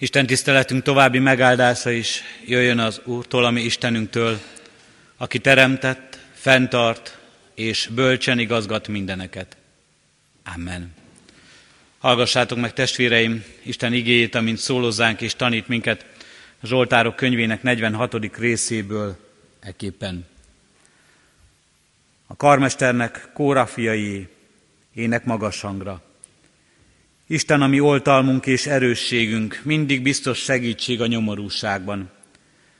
Isten tiszteletünk további megáldása is jöjjön az Úrtól, ami Istenünktől, aki teremtett, fenntart és bölcsen igazgat mindeneket. Amen. Hallgassátok meg testvéreim Isten igéjét, amint szólozzánk és tanít minket a Zsoltárok könyvének 46. részéből eképpen. A karmesternek Kóra fiai ének magas hangra. Isten, ami oltalmunk és erősségünk, mindig biztos segítség a nyomorúságban.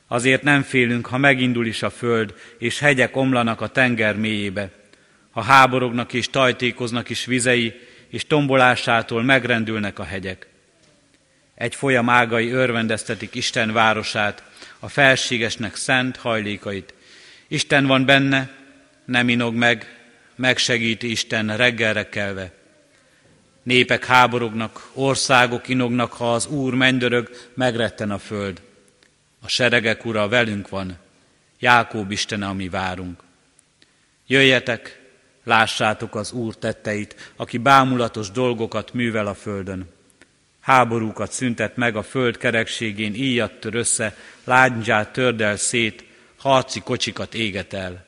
Azért nem félünk, ha megindul is a föld, és hegyek omlanak a tenger mélyébe, ha háborognak és tajtékoznak is vizei, és tombolásától megrendülnek a hegyek. Egy folyam ágai örvendeztetik Isten városát, a felségesnek szent hajlékait. Isten van benne, nem inog meg, megsegíti Isten reggelre kelve. Népek háborognak, országok inognak, ha az Úr mennydörög, megretten a föld. A seregek ura velünk van, Jákób Istene, ami várunk. Jöjjetek, lássátok az Úr tetteit, aki bámulatos dolgokat művel a földön. Háborúkat szüntet meg a föld kerekségén, íjat tör össze, lángyát tördel szét, harci kocsikat éget el.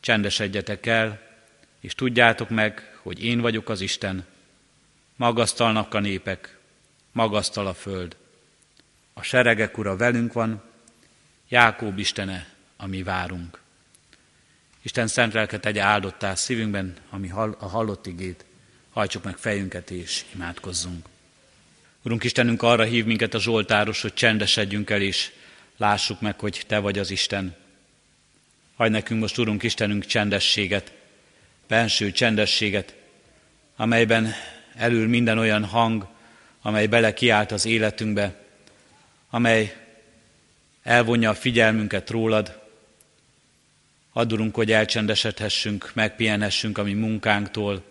Csendesedjetek el, és tudjátok meg, hogy én vagyok az Isten. Magasztalnak a népek, magasztal a föld. A seregek ura velünk van, Jákób Istene, ami várunk. Isten szent lelket tegye áldottá szívünkben, ami hall, a hallott igét. Hajtsuk meg fejünket és imádkozzunk. Urunk Istenünk arra hív minket a Zsoltáros, hogy csendesedjünk el és lássuk meg, hogy Te vagy az Isten. Hagy nekünk most, Urunk Istenünk, csendességet, benső csendességet, amelyben elül minden olyan hang, amely bele kiált az életünkbe, amely elvonja a figyelmünket rólad. Addurunk, hogy elcsendesedhessünk, megpihenhessünk a mi munkánktól,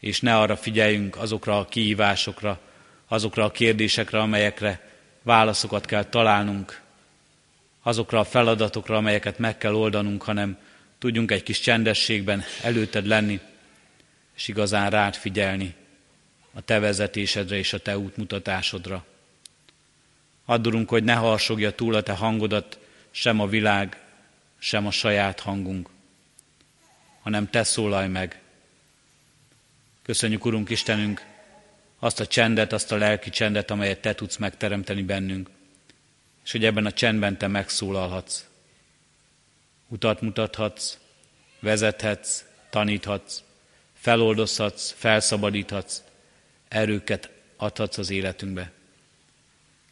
és ne arra figyeljünk azokra a kihívásokra, azokra a kérdésekre, amelyekre válaszokat kell találnunk, azokra a feladatokra, amelyeket meg kell oldanunk, hanem tudjunk egy kis csendességben előtted lenni, és igazán rád figyelni a te vezetésedre és a te útmutatásodra. Addurunk, hogy ne harsogja túl a te hangodat sem a világ, sem a saját hangunk, hanem te szólalj meg. Köszönjük, Urunk Istenünk, azt a csendet, azt a lelki csendet, amelyet te tudsz megteremteni bennünk, és hogy ebben a csendben te megszólalhatsz. Utat mutathatsz, vezethetsz, taníthatsz, feloldozhatsz, felszabadíthatsz, erőket adhatsz az életünkbe.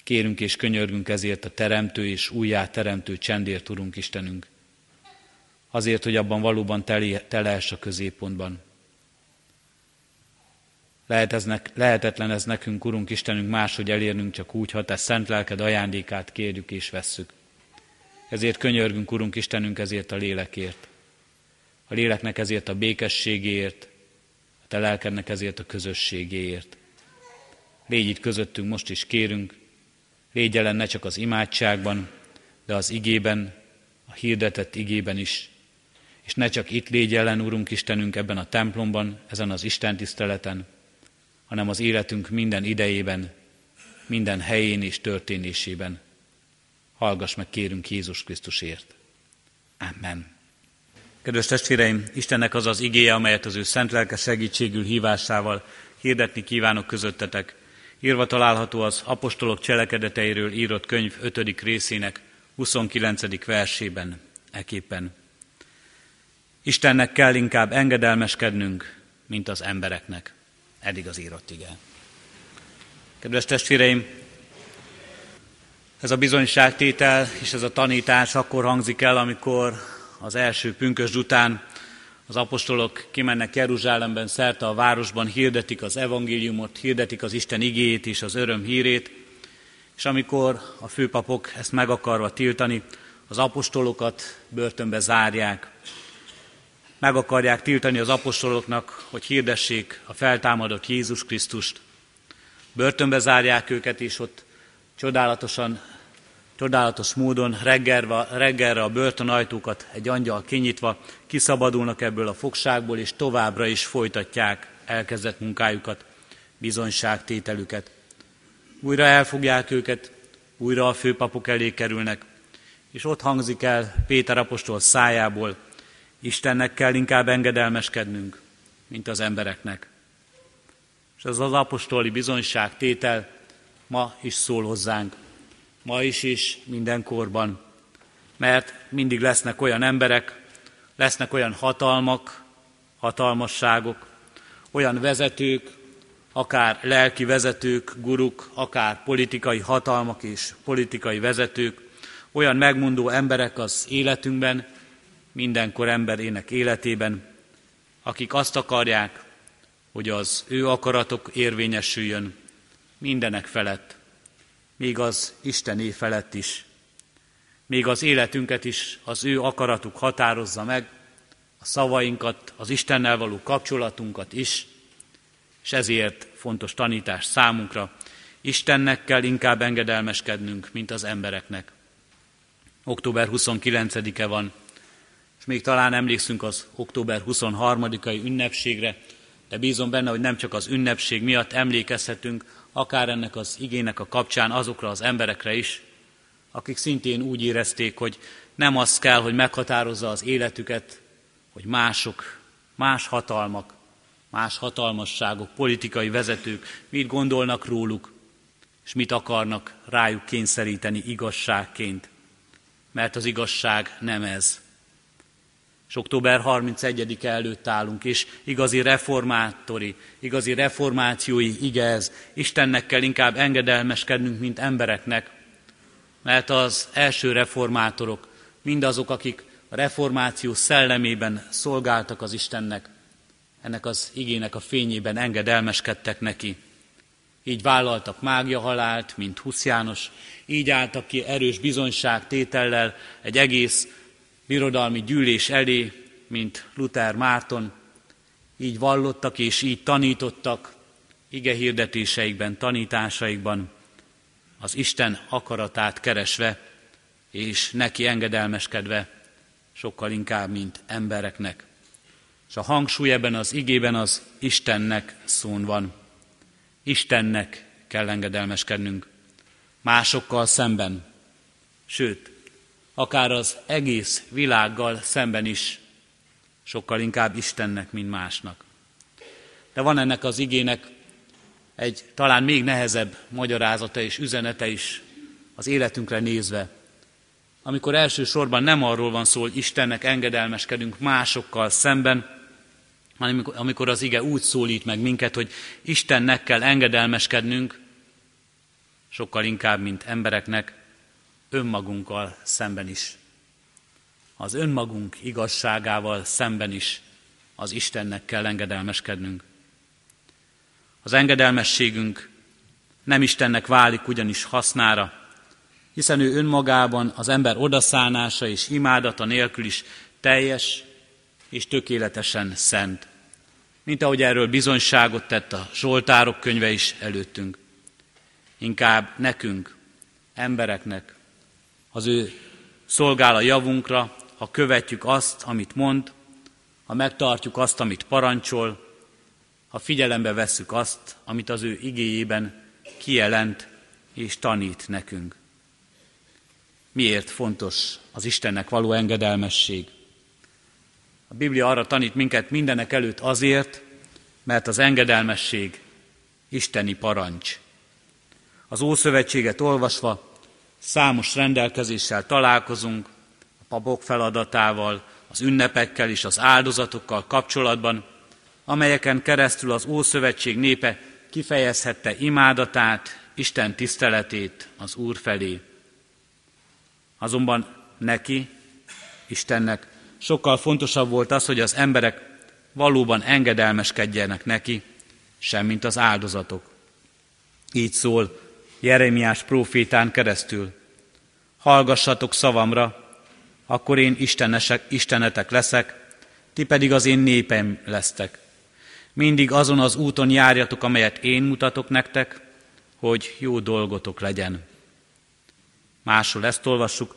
Kérünk és könyörgünk ezért a teremtő és újjá teremtő csendért, Urunk Istenünk. Azért, hogy abban valóban te a középpontban. Lehet ez ne, lehetetlen ez nekünk, Urunk Istenünk, máshogy elérnünk csak úgy, ha Te szent lelked ajándékát kérjük és vesszük. Ezért könyörgünk, Urunk Istenünk, ezért a lélekért. A léleknek ezért a békességéért, a Te lelkednek ezért a közösségéért. Légy itt közöttünk most is kérünk, légy jelen ne csak az imádságban, de az igében, a hirdetett igében is. És ne csak itt légy jelen, Urunk Istenünk, ebben a templomban, ezen az Isten tiszteleten, hanem az életünk minden idejében, minden helyén és történésében. Hallgass meg, kérünk Jézus Krisztusért. Amen. Kedves testvéreim, Istennek az az igéje, amelyet az ő szent lelke segítségül hívásával hirdetni kívánok közöttetek. Írva található az apostolok cselekedeteiről írott könyv 5. részének 29. versében, eképpen. Istennek kell inkább engedelmeskednünk, mint az embereknek. Eddig az írott ige. Kedves testvéreim, ez a bizonyságtétel és ez a tanítás akkor hangzik el, amikor az első pünkösd után. Az apostolok kimennek Jeruzsálemben, szerte a városban, hirdetik az evangéliumot, hirdetik az Isten igéjét és az öröm hírét, és amikor a főpapok ezt meg akarva tiltani, az apostolokat börtönbe zárják, meg akarják tiltani az apostoloknak, hogy hirdessék a feltámadott Jézus Krisztust. Börtönbe zárják őket, és ott csodálatosan, csodálatos módon reggelre, reggelre a börtönajtókat egy angyal kinyitva kiszabadulnak ebből a fogságból, és továbbra is folytatják elkezdett munkájukat, bizonyságtételüket. Újra elfogják őket, újra a főpapok elé kerülnek, és ott hangzik el Péter apostol szájából, Istennek kell inkább engedelmeskednünk, mint az embereknek. És ez az apostoli bizonyság tétel ma is szól hozzánk, ma is és mindenkorban, mert mindig lesznek olyan emberek, lesznek olyan hatalmak, hatalmasságok, olyan vezetők, akár lelki vezetők, guruk, akár politikai hatalmak és politikai vezetők, olyan megmondó emberek az életünkben, mindenkor emberének életében, akik azt akarják, hogy az ő akaratok érvényesüljön mindenek felett, még az Istené felett is. Még az életünket is az ő akaratuk határozza meg, a szavainkat, az Istennel való kapcsolatunkat is, és ezért fontos tanítás számunkra. Istennek kell inkább engedelmeskednünk, mint az embereknek. Október 29-e van, és még talán emlékszünk az október 23-ai ünnepségre, de bízom benne, hogy nem csak az ünnepség miatt emlékezhetünk, akár ennek az igének a kapcsán azokra az emberekre is, akik szintén úgy érezték, hogy nem az kell, hogy meghatározza az életüket, hogy mások, más hatalmak, más hatalmasságok, politikai vezetők mit gondolnak róluk, és mit akarnak rájuk kényszeríteni igazságként. Mert az igazság nem ez. És október 31-e előtt állunk, és igazi reformátori, igazi reformációi ige. Istennek kell inkább engedelmeskednünk, mint embereknek. Mert az első reformátorok, mindazok, akik a reformáció szellemében szolgáltak az Istennek, ennek az igének a fényében engedelmeskedtek neki. Így vállaltak mágia halált, mint Husz János, így álltak ki erős bizonyság tétellel egy egész birodalmi gyűlés elé, mint Luther Márton, így vallottak és így tanítottak ige hirdetéseikben, tanításaikban, az Isten akaratát keresve, és neki engedelmeskedve, sokkal inkább, mint embereknek. És a hangsúly ebben az igében az Istennek szón van. Istennek kell engedelmeskednünk. Másokkal szemben. Sőt, akár az egész világgal szemben is sokkal inkább Istennek, mint másnak. De van ennek az igének egy talán még nehezebb magyarázata és üzenete is az életünkre nézve, amikor elsősorban nem arról van szó, hogy Istennek engedelmeskedünk másokkal szemben, hanem amikor az ige úgy szólít meg minket, hogy Istennek kell engedelmeskednünk, sokkal inkább, mint embereknek, önmagunkkal szemben is. Az önmagunk igazságával szemben is az Istennek kell engedelmeskednünk. Az engedelmességünk nem Istennek válik ugyanis hasznára, hiszen ő önmagában az ember odaszánása és imádata nélkül is teljes és tökéletesen szent. Mint ahogy erről bizonyságot tett a Zsoltárok könyve is előttünk. Inkább nekünk, embereknek, az ő szolgál a javunkra, ha követjük azt, amit mond, ha megtartjuk azt, amit parancsol, ha figyelembe vesszük azt, amit az ő igéjében kijelent és tanít nekünk. Miért fontos az Istennek való engedelmesség? A Biblia arra tanít minket mindenek előtt azért, mert az engedelmesség isteni parancs. Az Ószövetséget olvasva számos rendelkezéssel találkozunk, a papok feladatával, az ünnepekkel és az áldozatokkal kapcsolatban, amelyeken keresztül az Ószövetség népe kifejezhette imádatát, Isten tiszteletét az Úr felé. Azonban neki, Istennek sokkal fontosabb volt az, hogy az emberek valóban engedelmeskedjenek neki, semmint az áldozatok. Így szól Jeremiás profétán keresztül. Hallgassatok szavamra, akkor én istenesek, istenetek leszek, ti pedig az én népem lesztek. Mindig azon az úton járjatok, amelyet én mutatok nektek, hogy jó dolgotok legyen. Máshol ezt olvassuk,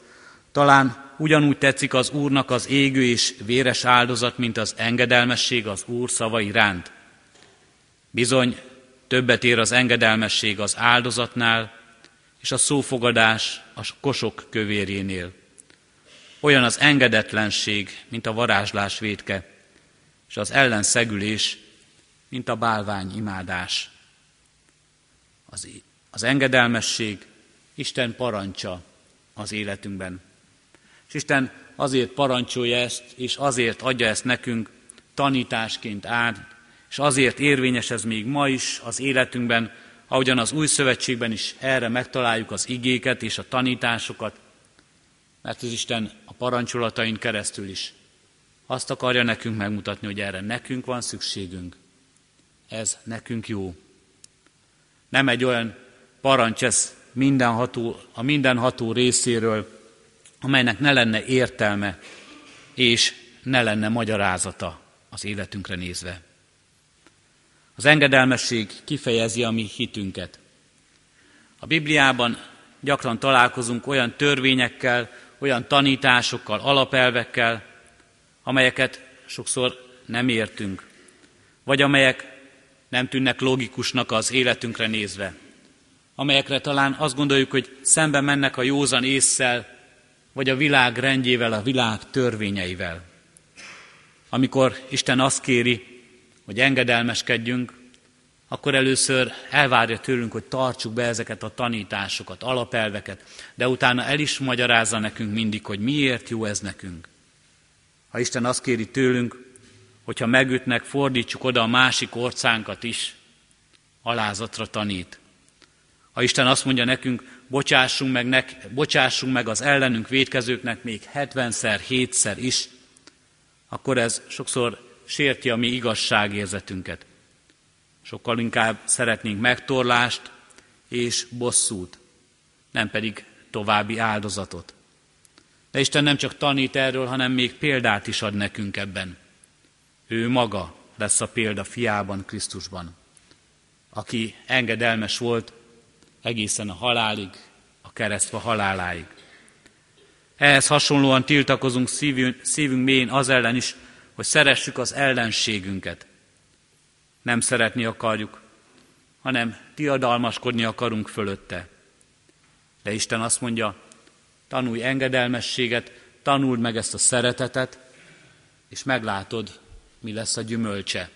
talán ugyanúgy tetszik az Úrnak az égő és véres áldozat, mint az engedelmesség az Úr szava iránt. Bizony, többet ér az engedelmesség az áldozatnál, és a szófogadás a kosok kövérjénél. Olyan az engedetlenség, mint a varázslás védke, és az ellenszegülés, mint a bálvány imádás. Az, az engedelmesség Isten parancsa az életünkben. És Isten azért parancsolja ezt, és azért adja ezt nekünk tanításként át, és azért érvényes ez még ma is az életünkben, ahogyan az új szövetségben is erre megtaláljuk az igéket és a tanításokat, mert az Isten a parancsolatain keresztül is azt akarja nekünk megmutatni, hogy erre nekünk van szükségünk. Ez nekünk jó. Nem egy olyan parancs ez mindenható, a mindenható részéről, amelynek ne lenne értelme, és ne lenne magyarázata az életünkre nézve. Az engedelmesség kifejezi a mi hitünket. A Bibliában gyakran találkozunk olyan törvényekkel, olyan tanításokkal, alapelvekkel, amelyeket sokszor nem értünk, vagy amelyek nem tűnnek logikusnak az életünkre nézve, amelyekre talán azt gondoljuk, hogy szembe mennek a józan észszel, vagy a világ rendjével, a világ törvényeivel. Amikor Isten azt kéri, hogy engedelmeskedjünk, akkor először elvárja tőlünk, hogy tartsuk be ezeket a tanításokat, alapelveket, de utána el is magyarázza nekünk mindig, hogy miért jó ez nekünk. Ha Isten azt kéri tőlünk, hogyha megütnek, fordítsuk oda a másik orcánkat is, alázatra tanít. Ha Isten azt mondja nekünk, bocsássunk meg, nek, bocsássunk meg az ellenünk védkezőknek még 70-szer, 7-szer is, akkor ez sokszor sérti a mi igazságérzetünket. Sokkal inkább szeretnénk megtorlást és bosszút, nem pedig további áldozatot. De Isten nem csak tanít erről, hanem még példát is ad nekünk ebben. Ő maga lesz a példa fiában, Krisztusban, aki engedelmes volt egészen a halálig, a keresztva haláláig. Ehhez hasonlóan tiltakozunk szívünk, szívünk mélyén az ellen is, hogy szeressük az ellenségünket. Nem szeretni akarjuk, hanem tiadalmaskodni akarunk fölötte. De Isten azt mondja, tanulj engedelmességet, tanuld meg ezt a szeretetet, és meglátod, mi lesz a gyümölcse.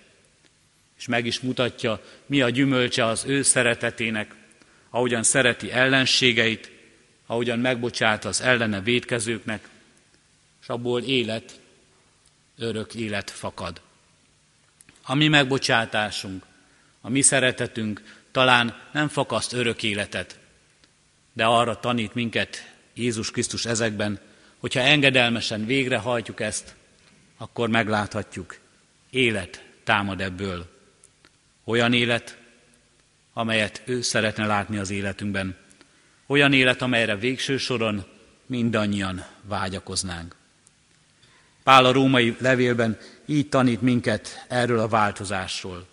És meg is mutatja, mi a gyümölcse az ő szeretetének, ahogyan szereti ellenségeit, ahogyan megbocsát az ellene védkezőknek, és abból élet, örök élet fakad. A mi megbocsátásunk, a mi szeretetünk talán nem fakaszt örök életet, de arra tanít minket Jézus Krisztus ezekben, hogyha engedelmesen végrehajtjuk ezt, akkor megláthatjuk, élet támad ebből. Olyan élet, amelyet ő szeretne látni az életünkben. Olyan élet, amelyre végső soron mindannyian vágyakoznánk. Pál a római levélben így tanít minket erről a változásról.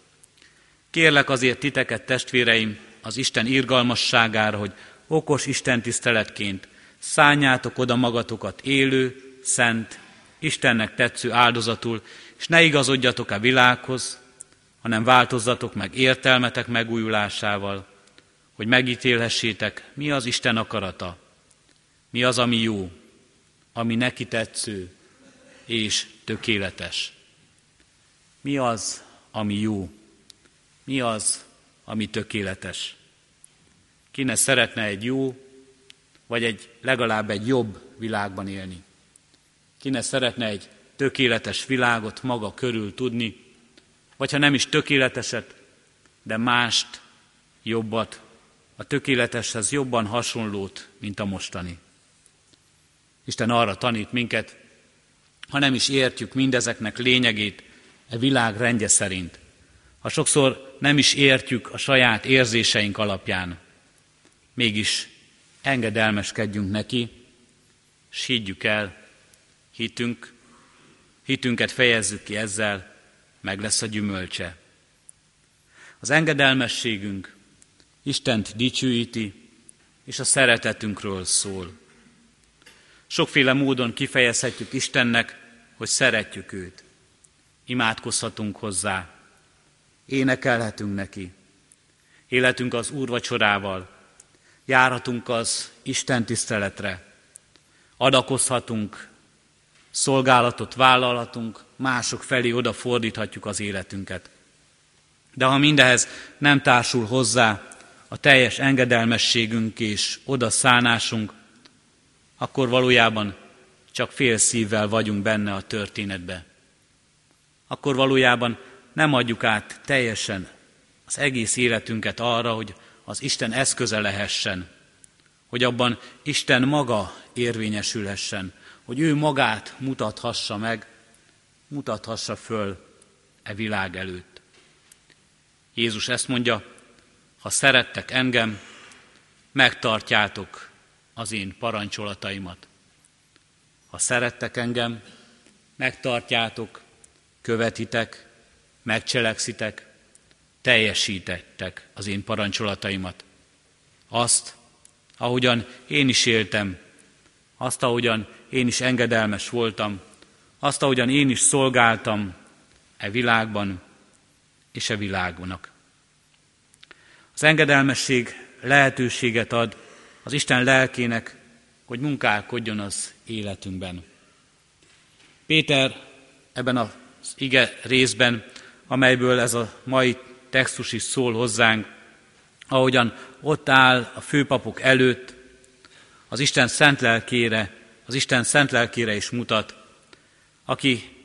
Kérlek azért titeket, testvéreim, az Isten irgalmasságára, hogy okos Isten tiszteletként szálljátok oda magatokat élő, szent, Istennek tetsző áldozatul, és ne igazodjatok a világhoz, hanem változzatok meg értelmetek megújulásával, hogy megítélhessétek, mi az Isten akarata, mi az, ami jó, ami neki tetsző és tökéletes. Mi az, ami jó, mi az, ami tökéletes. Ki ne szeretne egy jó, vagy egy legalább egy jobb világban élni. Ki ne szeretne egy tökéletes világot maga körül tudni, vagy ha nem is tökéleteset, de mást, jobbat, a tökéleteshez jobban hasonlót, mint a mostani. Isten arra tanít minket, ha nem is értjük mindezeknek lényegét e világ rendje szerint, ha sokszor nem is értjük a saját érzéseink alapján, mégis engedelmeskedjünk neki, s higgyük el, hitünk, hitünket fejezzük ki ezzel, meg lesz a gyümölcse. Az engedelmességünk Istent dicsőíti, és a szeretetünkről szól. Sokféle módon kifejezhetjük Istennek, hogy szeretjük őt. Imádkozhatunk hozzá, énekelhetünk neki, Életünk az úrvacsorával, járhatunk az Isten tiszteletre, adakozhatunk, szolgálatot vállalhatunk, mások felé odafordíthatjuk az életünket. De ha mindehez nem társul hozzá a teljes engedelmességünk és odaszánásunk, akkor valójában csak fél szívvel vagyunk benne a történetbe. Akkor valójában nem adjuk át teljesen az egész életünket arra, hogy az Isten eszköze lehessen, hogy abban Isten maga érvényesülhessen, hogy ő magát mutathassa meg, mutathassa föl e világ előtt. Jézus ezt mondja, ha szerettek engem, megtartjátok az én parancsolataimat. Ha szerettek engem, megtartjátok, követitek, megcselekszitek, teljesítettek az én parancsolataimat. Azt, ahogyan én is éltem, azt, ahogyan én is engedelmes voltam, azt, ahogyan én is szolgáltam e világban és e világnak. Az engedelmesség lehetőséget ad az Isten lelkének, hogy munkálkodjon az életünkben. Péter ebben az ige részben, amelyből ez a mai textus is szól hozzánk, ahogyan ott áll a főpapok előtt, az Isten szent lelkére, az Isten szent lelkére is mutat, aki,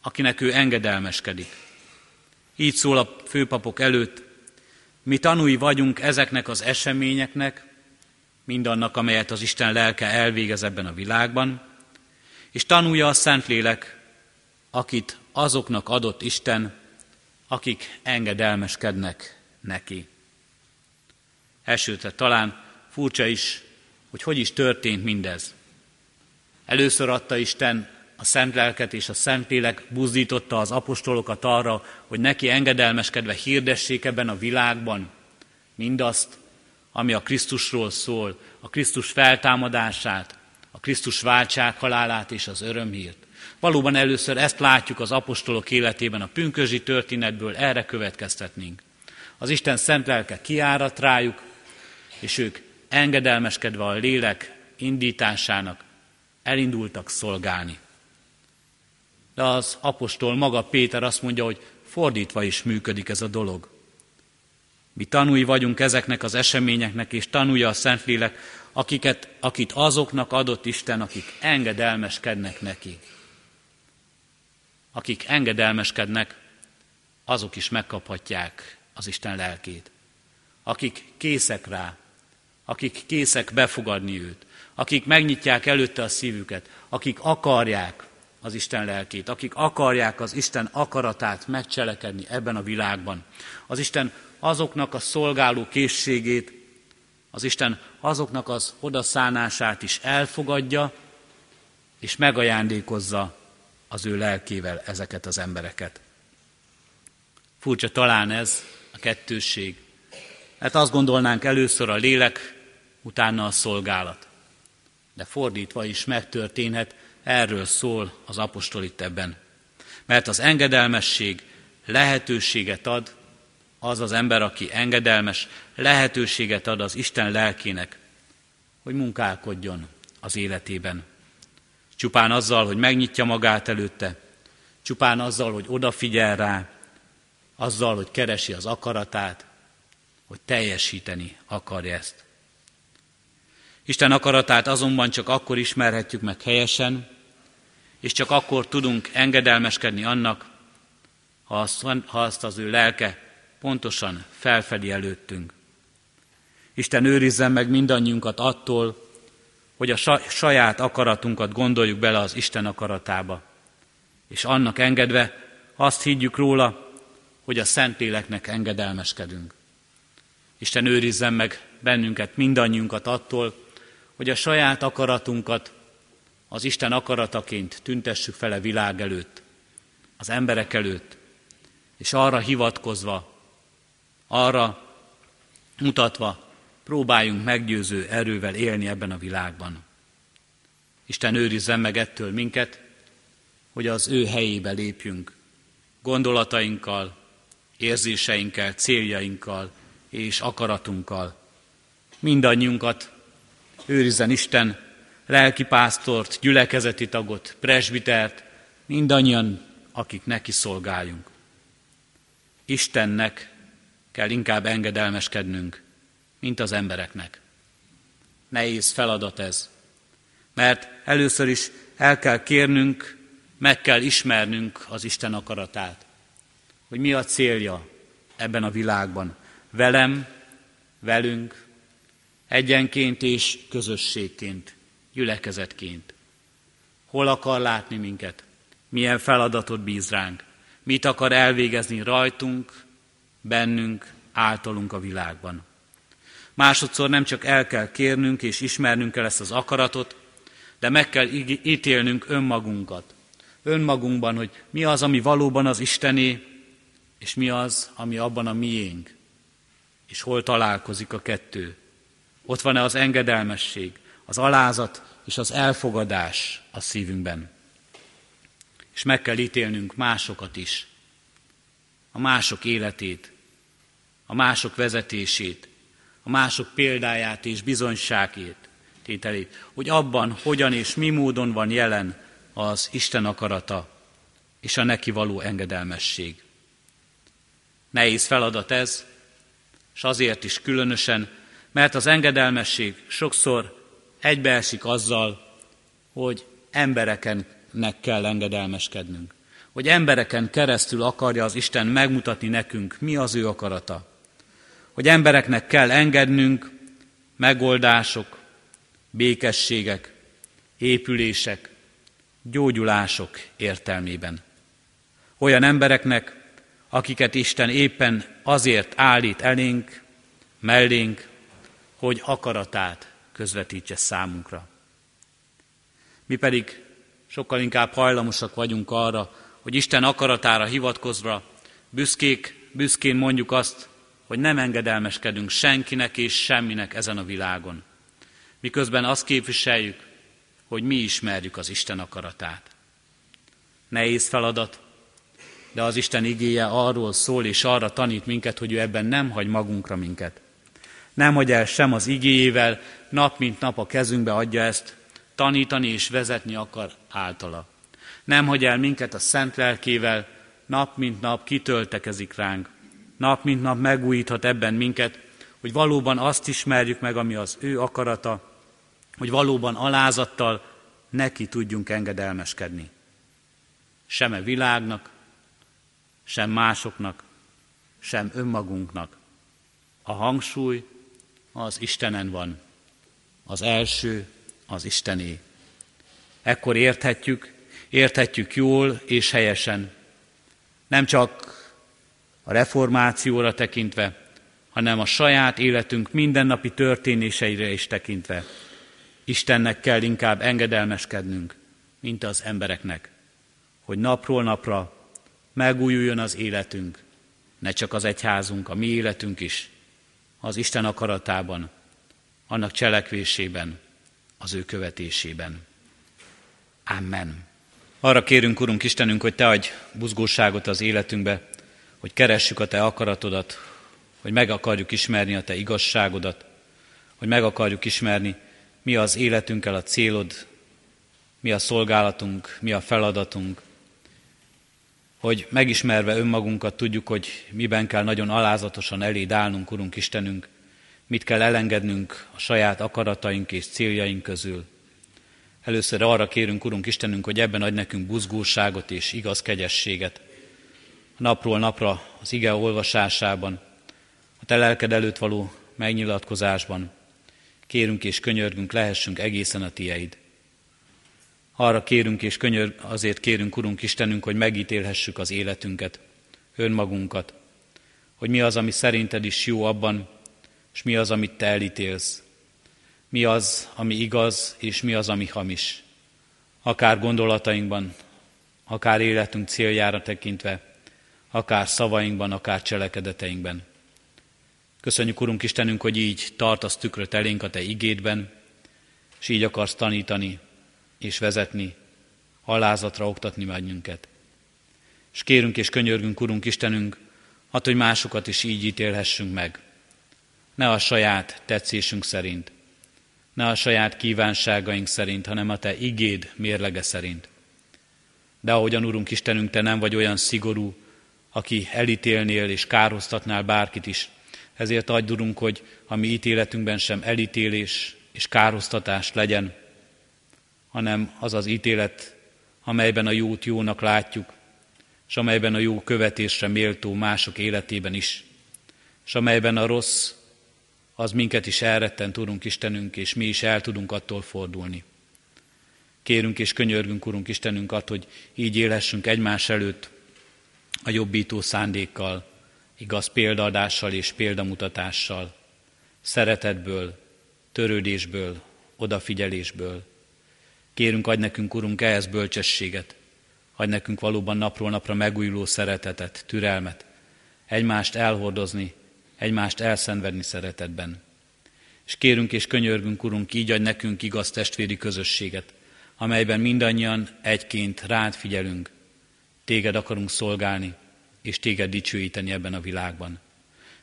akinek ő engedelmeskedik. Így szól a főpapok előtt, mi tanúi vagyunk ezeknek az eseményeknek, mindannak, amelyet az Isten lelke elvégez ebben a világban, és tanulja a Szentlélek, akit azoknak adott Isten, akik engedelmeskednek neki. Elsőtre talán furcsa is, hogy hogy is történt mindez. Először adta Isten a szent lelket és a szentlélek buzdította az apostolokat arra, hogy neki engedelmeskedve hirdessék ebben a világban mindazt, ami a Krisztusról szól, a Krisztus feltámadását, a Krisztus váltság halálát és az örömhírt. Valóban először ezt látjuk az apostolok életében, a pünkösdi történetből erre következtetnénk. Az Isten szent lelke kiárat rájuk, és ők engedelmeskedve a lélek indításának elindultak szolgálni. De az apostol maga Péter azt mondja, hogy fordítva is működik ez a dolog. Mi tanúi vagyunk ezeknek az eseményeknek, és tanulja a Szentlélek, akiket, akit azoknak adott Isten, akik engedelmeskednek neki. Akik engedelmeskednek, azok is megkaphatják az Isten lelkét. Akik készek rá, akik készek befogadni őt, akik megnyitják előtte a szívüket, akik akarják az Isten lelkét, akik akarják az Isten akaratát megcselekedni ebben a világban. Az Isten azoknak a szolgáló készségét, az Isten azoknak az odaszánását is elfogadja, és megajándékozza az ő lelkével ezeket az embereket. Furcsa talán ez a kettősség. Hát azt gondolnánk először a lélek, utána a szolgálat. De fordítva is megtörténhet, erről szól az apostol itt ebben. Mert az engedelmesség lehetőséget ad, az az ember, aki engedelmes, lehetőséget ad az Isten lelkének, hogy munkálkodjon az életében. Csupán azzal, hogy megnyitja magát előtte, csupán azzal, hogy odafigyel rá, azzal, hogy keresi az akaratát, hogy teljesíteni akarja ezt. Isten akaratát azonban csak akkor ismerhetjük meg helyesen, és csak akkor tudunk engedelmeskedni annak, ha azt, ha azt az ő lelke pontosan felfedi előttünk. Isten őrizzen meg mindannyiunkat attól, hogy a saját akaratunkat gondoljuk bele az Isten akaratába, és annak engedve azt higgyük róla, hogy a Szentléleknek engedelmeskedünk. Isten őrizzen meg bennünket, mindannyiunkat attól, hogy a saját akaratunkat az Isten akarataként tüntessük fel világ előtt, az emberek előtt, és arra hivatkozva, arra mutatva próbáljunk meggyőző erővel élni ebben a világban. Isten őrizzen meg ettől minket, hogy az ő helyébe lépjünk, gondolatainkkal, érzéseinkkel, céljainkkal, és akaratunkkal. Mindannyiunkat őrizzen Isten, lelkipásztort, gyülekezeti tagot, presbitert, mindannyian, akik neki szolgáljunk. Istennek kell inkább engedelmeskednünk, mint az embereknek. Nehéz feladat ez, mert először is el kell kérnünk, meg kell ismernünk az Isten akaratát, hogy mi a célja ebben a világban, velem, velünk, egyenként és közösségként, gyülekezetként. Hol akar látni minket? Milyen feladatot bíz ránk? Mit akar elvégezni rajtunk, bennünk, általunk a világban? Másodszor nem csak el kell kérnünk és ismernünk kell ezt az akaratot, de meg kell ítélnünk önmagunkat. Önmagunkban, hogy mi az, ami valóban az Istené, és mi az, ami abban a miénk. És hol találkozik a kettő. Ott van-e az engedelmesség, az alázat és az elfogadás a szívünkben. És meg kell ítélnünk másokat is. A mások életét, a mások vezetését, a mások példáját és bizonyságét, tételét, hogy abban hogyan és mi módon van jelen az Isten akarata és a neki való engedelmesség. Nehéz feladat ez, és azért is különösen, mert az engedelmesség sokszor egybeesik azzal, hogy emberekennek kell engedelmeskednünk. Hogy embereken keresztül akarja az Isten megmutatni nekünk, mi az ő akarata. Hogy embereknek kell engednünk megoldások, békességek, épülések, gyógyulások értelmében. Olyan embereknek, akiket Isten éppen azért állít elénk, mellénk, hogy akaratát közvetítse számunkra. Mi pedig sokkal inkább hajlamosak vagyunk arra, hogy Isten akaratára hivatkozva büszkék, büszkén mondjuk azt, hogy nem engedelmeskedünk senkinek és semminek ezen a világon. Miközben azt képviseljük, hogy mi ismerjük az Isten akaratát. Nehéz feladat, de az Isten igéje arról szól és arra tanít minket, hogy ő ebben nem hagy magunkra minket. Nem hagy el sem az igéjével, nap mint nap a kezünkbe adja ezt, tanítani és vezetni akar általa. Nem hagy el minket a szent lelkével, nap mint nap kitöltekezik ránk. Nap mint nap megújíthat ebben minket, hogy valóban azt ismerjük meg, ami az ő akarata, hogy valóban alázattal neki tudjunk engedelmeskedni. Sem a világnak, sem másoknak, sem önmagunknak. A hangsúly az Istenen van. Az első az Istené. Ekkor érthetjük, érthetjük jól és helyesen. Nem csak a reformációra tekintve, hanem a saját életünk mindennapi történéseire is tekintve. Istennek kell inkább engedelmeskednünk, mint az embereknek, hogy napról napra megújuljon az életünk, ne csak az egyházunk, a mi életünk is, az Isten akaratában, annak cselekvésében, az ő követésében. Amen. Arra kérünk, Urunk Istenünk, hogy Te adj buzgóságot az életünkbe, hogy keressük a Te akaratodat, hogy meg akarjuk ismerni a Te igazságodat, hogy meg akarjuk ismerni, mi az életünkkel a célod, mi a szolgálatunk, mi a feladatunk, hogy megismerve önmagunkat tudjuk, hogy miben kell nagyon alázatosan eléd állnunk, Urunk Istenünk, mit kell elengednünk a saját akarataink és céljaink közül. Először arra kérünk, Urunk Istenünk, hogy ebben adj nekünk buzgóságot és igaz kegyességet. Napról napra az ige olvasásában, a Te lelked előtt való megnyilatkozásban, kérünk és könyörgünk, lehessünk egészen a Tieid. Arra kérünk és könyör, azért kérünk, Urunk Istenünk, hogy megítélhessük az életünket, önmagunkat, hogy mi az, ami szerinted is jó abban, és mi az, amit te elítélsz. Mi az, ami igaz, és mi az, ami hamis. Akár gondolatainkban, akár életünk céljára tekintve, akár szavainkban, akár cselekedeteinkben. Köszönjük, Urunk Istenünk, hogy így tartasz tükröt elénk a Te igédben, és így akarsz tanítani és vezetni, alázatra oktatni bennünket. És kérünk és könyörgünk, Urunk Istenünk, hát, hogy másokat is így ítélhessünk meg, ne a saját tetszésünk szerint, ne a saját kívánságaink szerint, hanem a Te igéd mérlege szerint. De ahogyan, Urunk Istenünk, Te nem vagy olyan szigorú, aki elítélnél és károztatnál bárkit is, ezért adj, Urunk, hogy a mi ítéletünkben sem elítélés és károztatás legyen, hanem az az ítélet, amelyben a jót jónak látjuk, és amelyben a jó követésre méltó mások életében is, és amelyben a rossz az minket is elrettent, Urunk Istenünk, és mi is el tudunk attól fordulni. Kérünk és könyörgünk, Urunk Istenünk, att, hogy így élhessünk egymás előtt a jobbító szándékkal, igaz példaadással és példamutatással, szeretetből, törődésből, odafigyelésből. Kérünk, adj nekünk, Urunk, ehhez bölcsességet, adj nekünk valóban napról napra megújuló szeretetet, türelmet, egymást elhordozni, egymást elszenvedni szeretetben. És kérünk és könyörgünk, Urunk, így adj nekünk igaz testvéri közösséget, amelyben mindannyian egyként rád figyelünk, téged akarunk szolgálni, és téged dicsőíteni ebben a világban.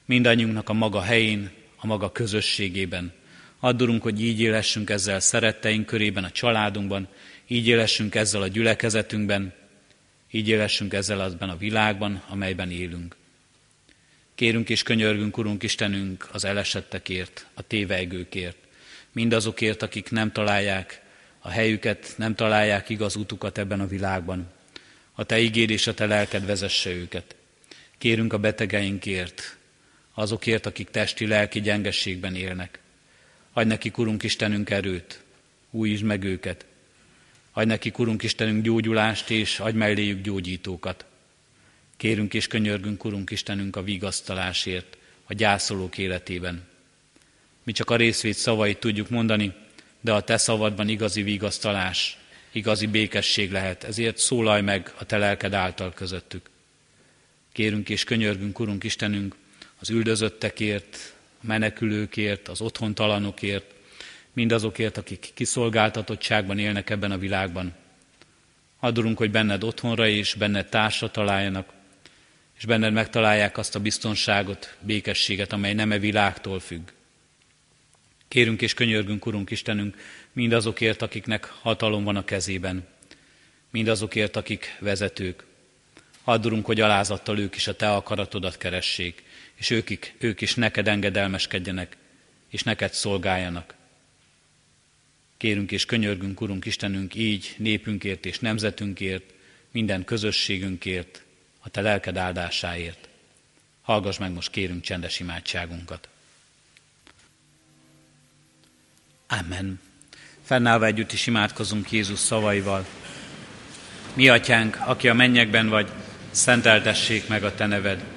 Mindannyiunknak a maga helyén, a maga közösségében. Addurunk, hogy így élessünk ezzel szeretteink körében, a családunkban, így élessünk ezzel a gyülekezetünkben, így élessünk ezzel azban a világban, amelyben élünk. Kérünk és könyörgünk, Urunk Istenünk, az elesettekért, a tévejgőkért, mindazokért, akik nem találják a helyüket, nem találják igaz utukat ebben a világban. A Te ígéd és a Te lelked vezesse őket. Kérünk a betegeinkért, azokért, akik testi-lelki gyengességben élnek. Adj neki, Urunk Istenünk, erőt, újítsd meg őket. Adj neki, Urunk Istenünk, gyógyulást, és adj melléjük gyógyítókat. Kérünk és könyörgünk, Urunk Istenünk, a vigasztalásért, a gyászolók életében. Mi csak a részvét szavait tudjuk mondani, de a Te szavadban igazi vigasztalás, igazi békesség lehet, ezért szólalj meg a Te lelked által közöttük. Kérünk és könyörgünk, Urunk Istenünk, az üldözöttekért, menekülőkért, az otthontalanokért, mindazokért, akik kiszolgáltatottságban élnek ebben a világban. Adurunk, hogy benned otthonra és benned társra találjanak, és benned megtalálják azt a biztonságot, békességet, amely nem e világtól függ. Kérünk és könyörgünk, Urunk Istenünk, mindazokért, akiknek hatalom van a kezében, mindazokért, akik vezetők. Addurunk, hogy alázattal ők is a Te akaratodat keressék, és ők, ők is neked engedelmeskedjenek, és neked szolgáljanak. Kérünk és könyörgünk, Urunk Istenünk, így népünkért és nemzetünkért, minden közösségünkért, a Te lelked áldásáért. Hallgass meg most kérünk csendes imádságunkat. Amen. Fennállva együtt is imádkozunk Jézus szavaival. Mi atyánk, aki a mennyekben vagy, szenteltessék meg a Te neved.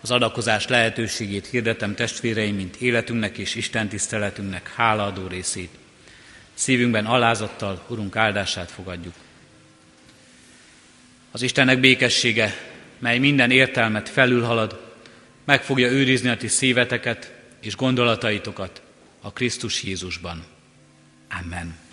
Az adakozás lehetőségét hirdetem testvéreim, mint életünknek és Isten tiszteletünknek hálaadó részét. Szívünkben alázattal Urunk áldását fogadjuk. Az Istennek békessége, mely minden értelmet felülhalad, meg fogja őrizni a ti szíveteket és gondolataitokat a Krisztus Jézusban. Amen.